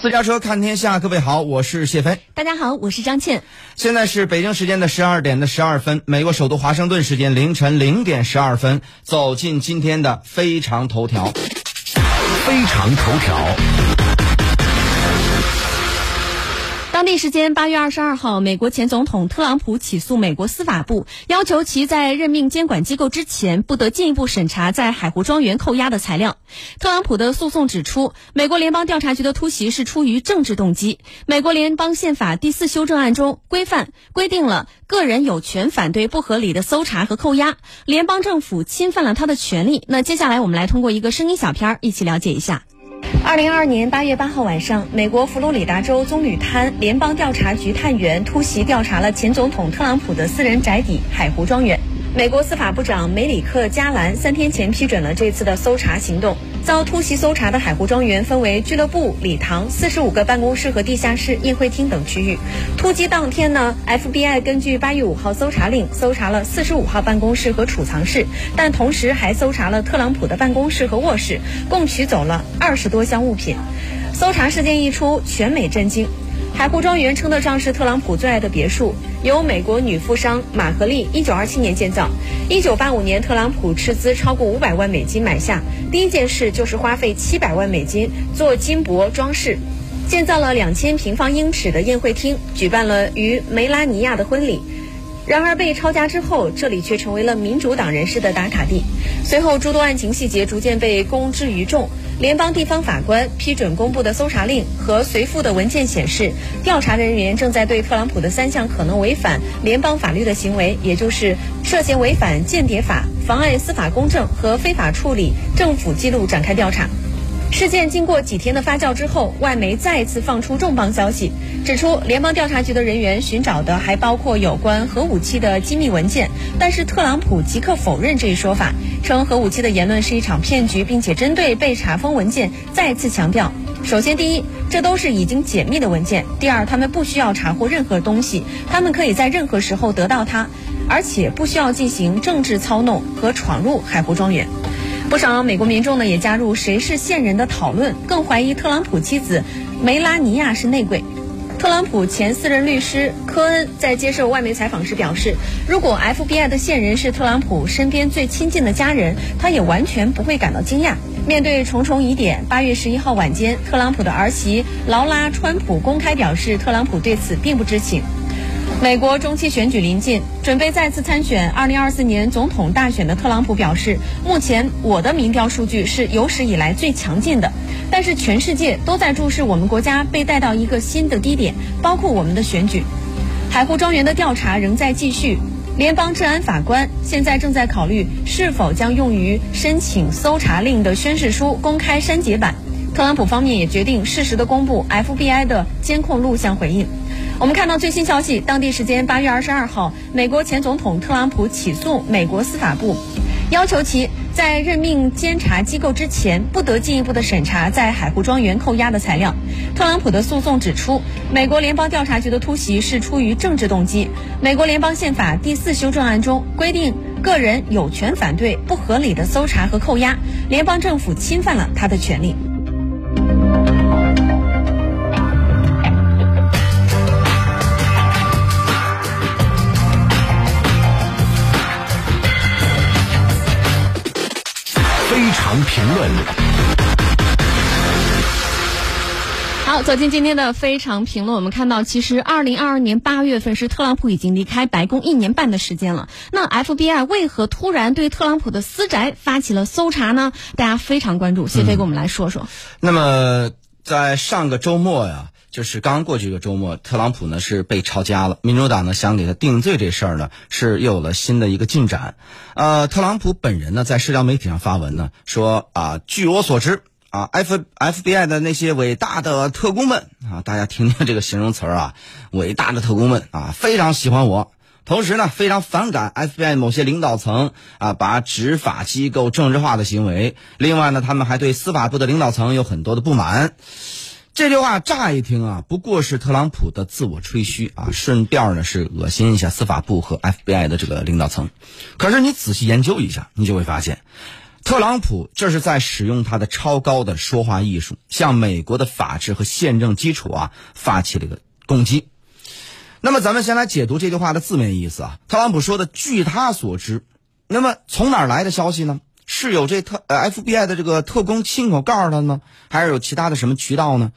私家车看天下，各位好，我是谢飞。大家好，我是张倩。现在是北京时间的十二点的十二分，美国首都华盛顿时间凌晨零点十二分，走进今天的非常头条。非常头条。当地时间八月二十二号，美国前总统特朗普起诉美国司法部，要求其在任命监管机构之前，不得进一步审查在海湖庄园扣押的材料。特朗普的诉讼指出，美国联邦调查局的突袭是出于政治动机。美国联邦宪法第四修正案中规范规定了个人有权反对不合理的搜查和扣押，联邦政府侵犯了他的权利。那接下来我们来通过一个声音小片儿一起了解一下。二零二二年八月八号晚上，美国佛罗里达州棕榈滩联邦调查局探员突袭调查了前总统特朗普的私人宅邸海湖庄园。美国司法部长梅里克·加兰三天前批准了这次的搜查行动。遭突袭搜查的海湖庄园分为俱乐部、礼堂、四十五个办公室和地下室、宴会厅等区域。突击当天呢，FBI 根据八月五号搜查令，搜查了四十五号办公室和储藏室，但同时还搜查了特朗普的办公室和卧室，共取走了二十多箱物品。搜查事件一出，全美震惊。海湖庄园称得上是特朗普最爱的别墅，由美国女富商马格丽1927年建造。1985年，特朗普斥资超过500万美金买下，第一件事就是花费700万美金做金箔装饰，建造了2000平方英尺的宴会厅，举办了与梅拉尼亚的婚礼。然而被抄家之后，这里却成为了民主党人士的打卡地。随后，诸多案情细节逐渐被公之于众。联邦地方法官批准公布的搜查令和随附的文件显示，调查人员正在对特朗普的三项可能违反联邦法律的行为，也就是涉嫌违反间谍法、妨碍司法公正和非法处理政府记录展开调查。事件经过几天的发酵之后，外媒再次放出重磅消息，指出联邦调查局的人员寻找的还包括有关核武器的机密文件。但是特朗普即刻否认这一说法，称核武器的言论是一场骗局，并且针对被查封文件再次强调：首先，第一，这都是已经解密的文件；第二，他们不需要查获任何东西，他们可以在任何时候得到它，而且不需要进行政治操弄和闯入海湖庄园。不少美国民众呢也加入谁是线人的讨论，更怀疑特朗普妻子梅拉尼亚是内鬼。特朗普前私人律师科恩在接受外媒采访时表示，如果 FBI 的线人是特朗普身边最亲近的家人，他也完全不会感到惊讶。面对重重疑点，八月十一号晚间，特朗普的儿媳劳拉·川普公开表示，特朗普对此并不知情。美国中期选举临近，准备再次参选2024年总统大选的特朗普表示，目前我的民调数据是有史以来最强劲的。但是全世界都在注视我们国家被带到一个新的低点，包括我们的选举。海湖庄园的调查仍在继续，联邦治安法官现在正在考虑是否将用于申请搜查令的宣誓书公开删节版。特朗普方面也决定适时的公布 FBI 的监控录像回应。我们看到最新消息，当地时间八月二十二号，美国前总统特朗普起诉美国司法部，要求其在任命监察机构之前，不得进一步的审查在海湖庄园扣押的材料。特朗普的诉讼指出，美国联邦调查局的突袭是出于政治动机。美国联邦宪法第四修正案中规定，个人有权反对不合理的搜查和扣押，联邦政府侵犯了他的权利。评论。好，走进今天的非常评论。我们看到，其实二零二二年八月份是特朗普已经离开白宫一年半的时间了。那 FBI 为何突然对特朗普的私宅发起了搜查呢？大家非常关注。谢飞，给我们来说说。那么，在上个周末呀。就是刚过去一个周末，特朗普呢是被抄家了。民主党呢想给他定罪这事儿呢是又有了新的一个进展。呃，特朗普本人呢在社交媒体上发文呢说啊，据我所知啊，F FBI 的那些伟大的特工们啊，大家听听这个形容词儿啊，伟大的特工们啊，非常喜欢我，同时呢非常反感 FBI 某些领导层啊把执法机构政治化的行为。另外呢，他们还对司法部的领导层有很多的不满。这句话乍一听啊，不过是特朗普的自我吹嘘啊，顺便呢是恶心一下司法部和 FBI 的这个领导层。可是你仔细研究一下，你就会发现，特朗普这是在使用他的超高的说话艺术，向美国的法治和宪政基础啊发起了一个攻击。那么，咱们先来解读这句话的字面意思啊。特朗普说的“据他所知”，那么从哪儿来的消息呢？是有这特呃 FBI 的这个特工亲口告诉他呢，还是有其他的什么渠道呢？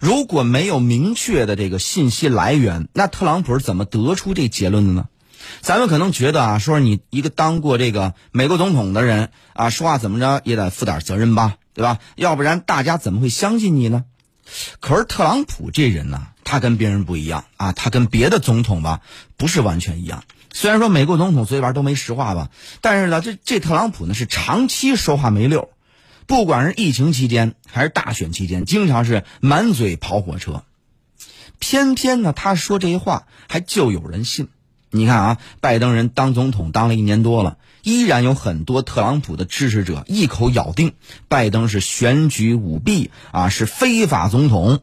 如果没有明确的这个信息来源，那特朗普是怎么得出这结论的呢？咱们可能觉得啊，说你一个当过这个美国总统的人啊，说话怎么着也得负点责任吧，对吧？要不然大家怎么会相信你呢？可是特朗普这人呢，他跟别人不一样啊，他跟别的总统吧不是完全一样。虽然说美国总统嘴里边都没实话吧，但是呢，这这特朗普呢是长期说话没溜，不管是疫情期间还是大选期间，经常是满嘴跑火车。偏偏呢，他说这些话还就有人信。你看啊，拜登人当总统当了一年多了，依然有很多特朗普的支持者一口咬定拜登是选举舞弊啊，是非法总统。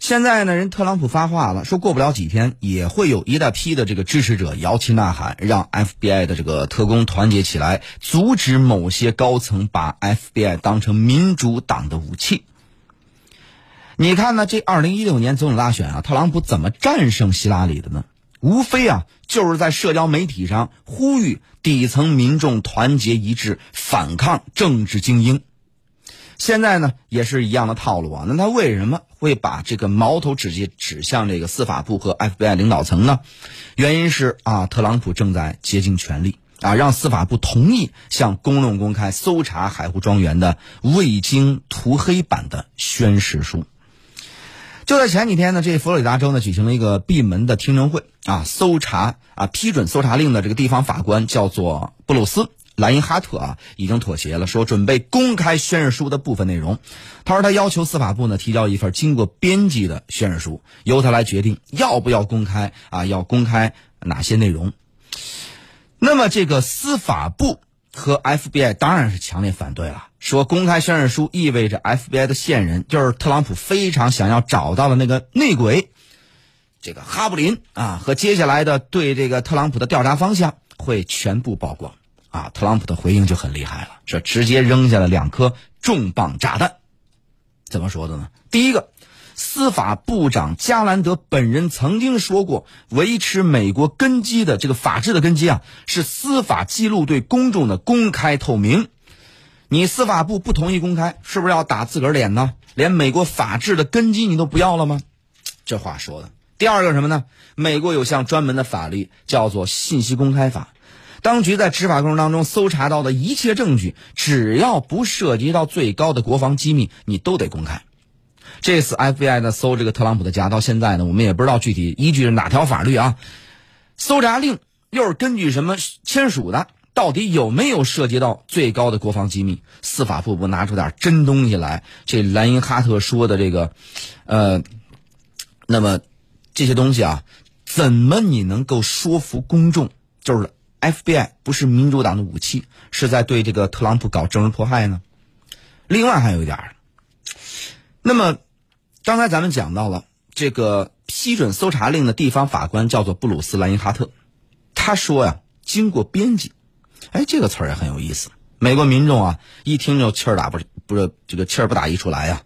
现在呢，人特朗普发话了，说过不了几天也会有一大批的这个支持者摇旗呐喊，让 FBI 的这个特工团结起来，阻止某些高层把 FBI 当成民主党的武器。你看呢？这二零一六年总统大选啊，特朗普怎么战胜希拉里的呢？无非啊，就是在社交媒体上呼吁底层民众团结一致，反抗政治精英。现在呢，也是一样的套路啊。那他为什么会把这个矛头直接指向这个司法部和 FBI 领导层呢？原因是啊，特朗普正在竭尽全力啊，让司法部同意向公众公开搜查海湖庄园的未经涂黑版的宣誓书。就在前几天呢，这佛罗里达州呢举行了一个闭门的听证会啊，搜查啊批准搜查令的这个地方法官叫做布鲁斯莱因哈特啊，已经妥协了，说准备公开宣誓书的部分内容。他说他要求司法部呢提交一份经过编辑的宣誓书，由他来决定要不要公开啊，要公开哪些内容。那么这个司法部。和 FBI 当然是强烈反对了，说公开宣誓书意味着 FBI 的线人就是特朗普非常想要找到的那个内鬼，这个哈布林啊，和接下来的对这个特朗普的调查方向会全部曝光啊。特朗普的回应就很厉害了，这直接扔下了两颗重磅炸弹，怎么说的呢？第一个。司法部长加兰德本人曾经说过，维持美国根基的这个法治的根基啊，是司法记录对公众的公开透明。你司法部不同意公开，是不是要打自个儿脸呢？连美国法治的根基你都不要了吗？这话说的。第二个什么呢？美国有项专门的法律叫做《信息公开法》，当局在执法过程当中搜查到的一切证据，只要不涉及到最高的国防机密，你都得公开。这次 FBI 呢搜这个特朗普的家，到现在呢，我们也不知道具体依据是哪条法律啊？搜查令又是根据什么签署的？到底有没有涉及到最高的国防机密？司法部不拿出点真东西来？这莱因哈特说的这个，呃，那么这些东西啊，怎么你能够说服公众？就是 FBI 不是民主党的武器，是在对这个特朗普搞政治迫害呢？另外还有一点，那么。刚才咱们讲到了这个批准搜查令的地方法官叫做布鲁斯莱因哈特，他说呀，经过编辑，哎，这个词儿也很有意思。美国民众啊，一听就气儿打不不是这个气儿不打一处来呀。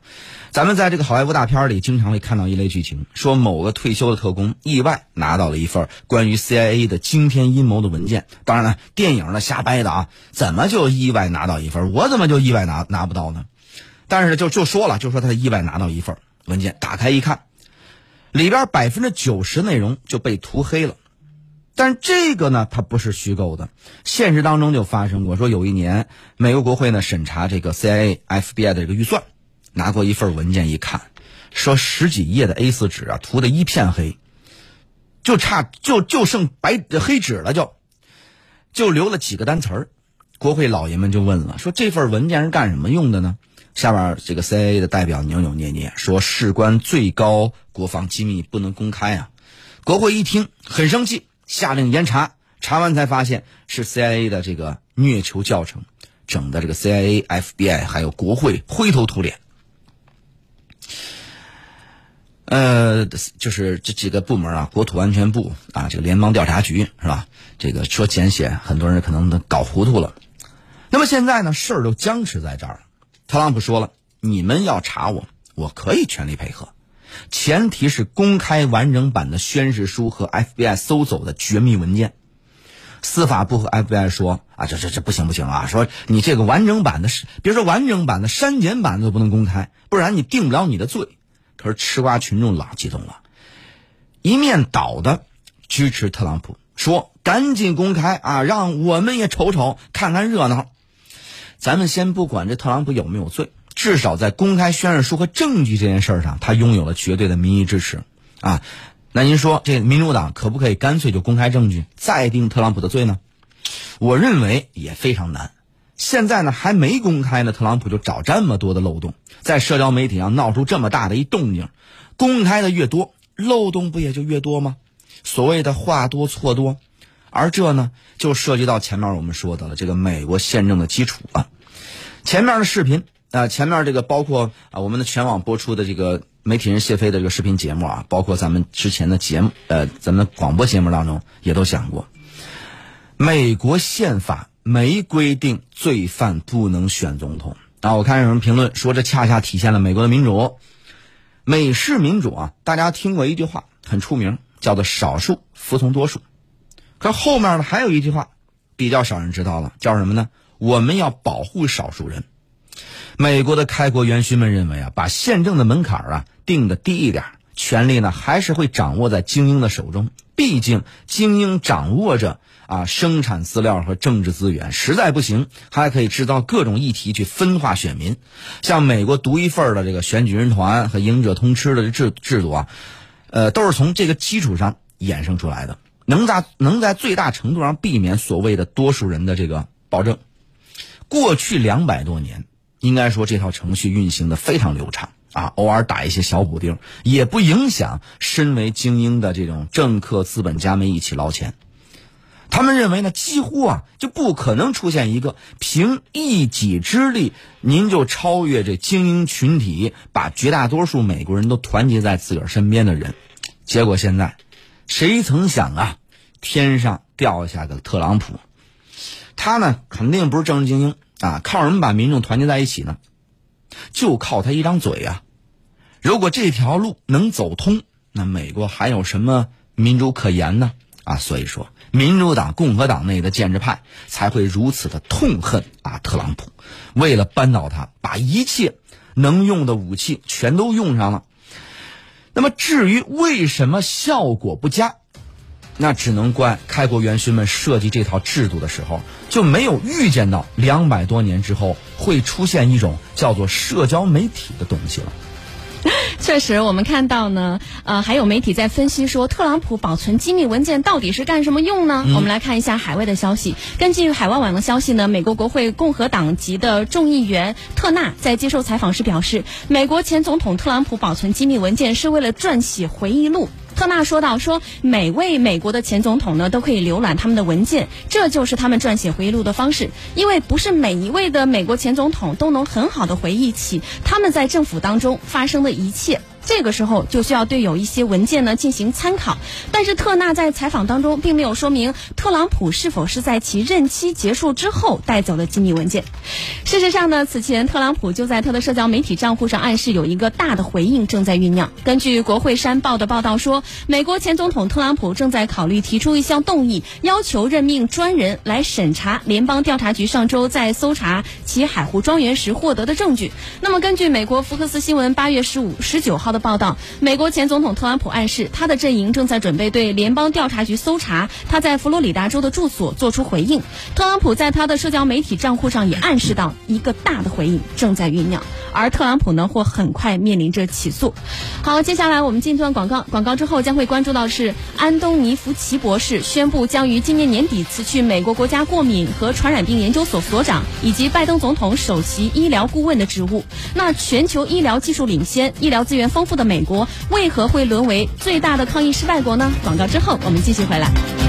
咱们在这个好莱坞大片里经常会看到一类剧情，说某个退休的特工意外拿到了一份关于 CIA 的惊天阴谋的文件。当然了，电影呢瞎掰的啊，怎么就意外拿到一份？我怎么就意外拿拿不到呢？但是就就说了，就说他意外拿到一份。文件打开一看，里边百分之九十内容就被涂黑了。但这个呢，它不是虚构的，现实当中就发生过。说有一年，美国国会呢审查这个 CIA、FBI 的这个预算，拿过一份文件一看，说十几页的 A4 纸啊，涂的一片黑，就差就就剩白黑纸了，就就留了几个单词儿。国会老爷们就问了，说这份文件是干什么用的呢？下面这个 CIA 的代表扭扭捏捏说：“事关最高国防机密，不能公开啊！”国会一听很生气，下令严查。查完才发现是 CIA 的这个虐囚教程，整的这个 CIA、FBI 还有国会灰头土脸。呃，就是这几个部门啊，国土安全部啊，这个联邦调查局是吧？这个说简写，很多人可能都搞糊涂了。那么现在呢，事儿就僵持在这儿了。特朗普说了，你们要查我，我可以全力配合，前提是公开完整版的宣誓书和 FBI 搜走的绝密文件。司法部和 FBI 说啊，这这这不行不行啊！说你这个完整版的，别说完整版的，删减版都不能公开，不然你定不了你的罪。可是吃瓜群众老激动了，一面倒的支持特朗普，说赶紧公开啊，让我们也瞅瞅，看看热闹。咱们先不管这特朗普有没有罪，至少在公开宣誓书和证据这件事上，他拥有了绝对的民意支持啊。那您说，这民主党可不可以干脆就公开证据，再定特朗普的罪呢？我认为也非常难。现在呢，还没公开呢，特朗普就找这么多的漏洞，在社交媒体上闹出这么大的一动静。公开的越多，漏洞不也就越多吗？所谓的话多错多，而这呢，就涉及到前面我们说的了，这个美国宪政的基础了。前面的视频啊，前面这个包括啊，我们的全网播出的这个。媒体人谢飞的这个视频节目啊，包括咱们之前的节目，呃，咱们广播节目当中也都讲过，美国宪法没规定罪犯不能选总统啊。我看有人评论说，这恰恰体现了美国的民主，美式民主啊。大家听过一句话很出名，叫做“少数服从多数”。可后面呢，还有一句话比较少人知道了，叫什么呢？我们要保护少数人。美国的开国元勋们认为啊，把宪政的门槛啊定的低一点，权力呢还是会掌握在精英的手中。毕竟精英掌握着啊生产资料和政治资源，实在不行还可以制造各种议题去分化选民。像美国独一份的这个选举人团和赢者通吃的制制度啊，呃，都是从这个基础上衍生出来的，能在能在最大程度上避免所谓的多数人的这个暴政。过去两百多年。应该说这套程序运行的非常流畅啊，偶尔打一些小补丁，也不影响身为精英的这种政客、资本家们一起捞钱。他们认为呢，几乎啊就不可能出现一个凭一己之力您就超越这精英群体，把绝大多数美国人都团结在自个儿身边的人。结果现在，谁曾想啊，天上掉下个特朗普，他呢肯定不是政治精英。啊，靠什么把民众团结在一起呢？就靠他一张嘴呀！如果这条路能走通，那美国还有什么民主可言呢？啊，所以说，民主党、共和党内的建制派才会如此的痛恨啊特朗普，为了扳倒他，把一切能用的武器全都用上了。那么，至于为什么效果不佳？那只能怪开国元勋们设计这套制度的时候就没有预见到两百多年之后会出现一种叫做社交媒体的东西了。确实，我们看到呢，呃，还有媒体在分析说，特朗普保存机密文件到底是干什么用呢？我们来看一下海外的消息。根据海外网的消息呢，美国国会共和党籍的众议员特纳在接受采访时表示，美国前总统特朗普保存机密文件是为了撰写回忆录。特纳说到：“说每位美国的前总统呢，都可以浏览他们的文件，这就是他们撰写回忆录的方式。因为不是每一位的美国前总统都能很好的回忆起他们在政府当中发生的一切。”这个时候就需要对有一些文件呢进行参考，但是特纳在采访当中并没有说明特朗普是否是在其任期结束之后带走的机密文件。事实上呢，此前特朗普就在他的社交媒体账户上暗示有一个大的回应正在酝酿。根据国会山报的报道说，美国前总统特朗普正在考虑提出一项动议，要求任命专人来审查联邦调查局上周在搜查其海湖庄园时获得的证据。那么，根据美国福克斯新闻八月十五、十九号。的报道，美国前总统特朗普暗示，他的阵营正在准备对联邦调查局搜查他在佛罗里达州的住所做出回应。特朗普在他的社交媒体账户上也暗示到，一个大的回应正在酝酿，而特朗普呢，或很快面临着起诉。好，接下来我们进一段广告，广告之后将会关注到是安东尼福奇博士宣布将于今年年底辞去美国国家过敏和传染病研究所所长以及拜登总统首席医疗顾问的职务。那全球医疗技术领先，医疗资源丰丰。富的美国为何会沦为最大的抗疫失败国呢？广告之后，我们继续回来。